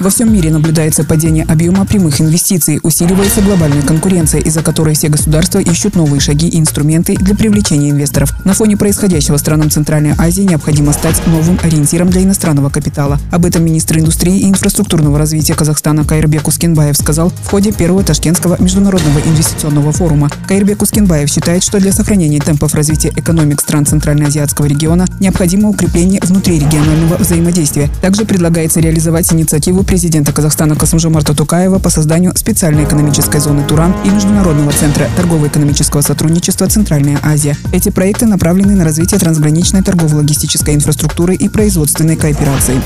Во всем мире наблюдается падение объема прямых инвестиций, усиливается глобальная конкуренция, из-за которой все государства ищут новые шаги и инструменты для привлечения инвесторов. На фоне происходящего странам Центральной Азии необходимо стать новым ориентиром для иностранного капитала. Об этом министр индустрии и инфраструктурного развития Казахстана Кайрбек Ускенбаев сказал в ходе первого Ташкентского международного инвестиционного форума. Кайрбек Ускенбаев считает, что для сохранения темпов развития экономик стран Центральноазиатского региона необходимо укрепление внутрирегионального взаимодействия. Также предлагается реализовать инициативу президента Казахстана Касымжомарта Тукаева по созданию специальной экономической зоны Туран и Международного центра торгово-экономического сотрудничества Центральная Азия. Эти проекты направлены на развитие трансграничной торгово-логистической инфраструктуры и производственной кооперации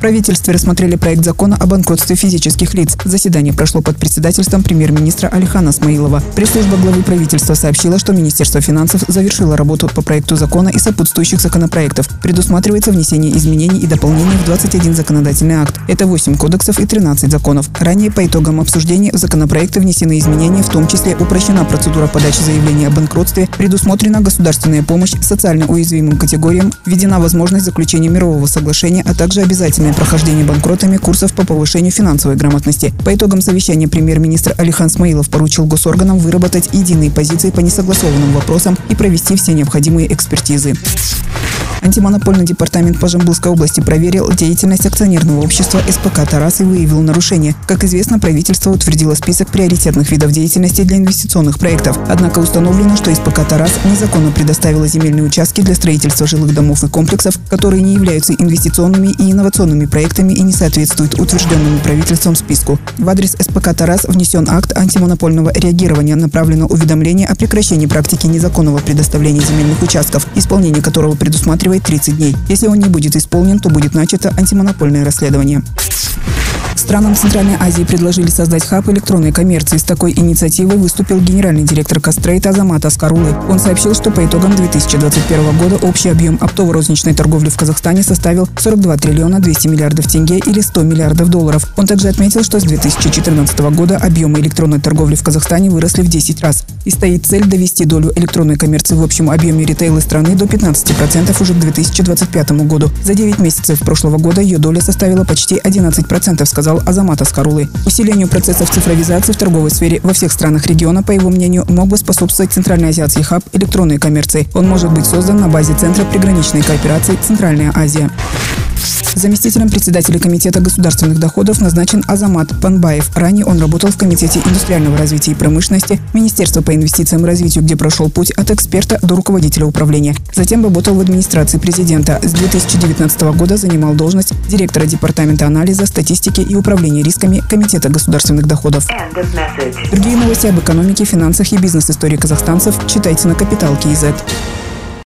правительстве рассмотрели проект закона о банкротстве физических лиц. Заседание прошло под председательством премьер-министра Алихана Смаилова. Пресс-служба главы правительства сообщила, что Министерство финансов завершило работу по проекту закона и сопутствующих законопроектов. Предусматривается внесение изменений и дополнений в 21 законодательный акт. Это 8 кодексов и 13 законов. Ранее по итогам обсуждения в законопроекты внесены изменения, в том числе упрощена процедура подачи заявления о банкротстве, предусмотрена государственная помощь социально уязвимым категориям, введена возможность заключения мирового соглашения, а также обязательная плановое прохождение банкротами курсов по повышению финансовой грамотности. По итогам совещания премьер-министр Алихан Смаилов поручил госорганам выработать единые позиции по несогласованным вопросам и провести все необходимые экспертизы. Антимонопольный департамент по Жамбылской области проверил деятельность акционерного общества СПК «Тарас» и выявил нарушения. Как известно, правительство утвердило список приоритетных видов деятельности для инвестиционных проектов. Однако установлено, что СПК «Тарас» незаконно предоставила земельные участки для строительства жилых домов и комплексов, которые не являются инвестиционными и инновационными проектами и не соответствуют утвержденному правительством списку. В адрес СПК «Тарас» внесен акт антимонопольного реагирования, направлено уведомление о прекращении практики незаконного предоставления земельных участков, исполнение которого предусматривает рассматривает 30 дней. Если он не будет исполнен, то будет начато антимонопольное расследование. Странам Центральной Азии предложили создать хаб электронной коммерции. С такой инициативой выступил генеральный директор Кастрейт Азамат Аскарулы. Он сообщил, что по итогам 2021 года общий объем оптово-розничной торговли в Казахстане составил 42 триллиона 200 миллиардов тенге или 100 миллиардов долларов. Он также отметил, что с 2014 года объемы электронной торговли в Казахстане выросли в 10 раз. И стоит цель довести долю электронной коммерции в общем объеме ритейла страны до 15% уже к 2025 году. За 9 месяцев прошлого года ее доля составила почти 11%, сказал Азамат Аскарулы. Усилению процессов цифровизации в торговой сфере во всех странах региона, по его мнению, мог бы способствовать Центральноазиатский хаб электронной коммерции. Он может быть создан на базе Центра приграничной кооперации «Центральная Азия». Заместителем председателя Комитета государственных доходов назначен Азамат Панбаев. Ранее он работал в Комитете индустриального развития и промышленности Министерства по инвестициям и развитию, где прошел путь от эксперта до руководителя управления. Затем работал в администрации президента. С 2019 года занимал должность директора Департамента анализа, статистики и управления рисками Комитета государственных доходов. Другие новости об экономике, финансах и бизнес-истории казахстанцев читайте на Капитал Киезет.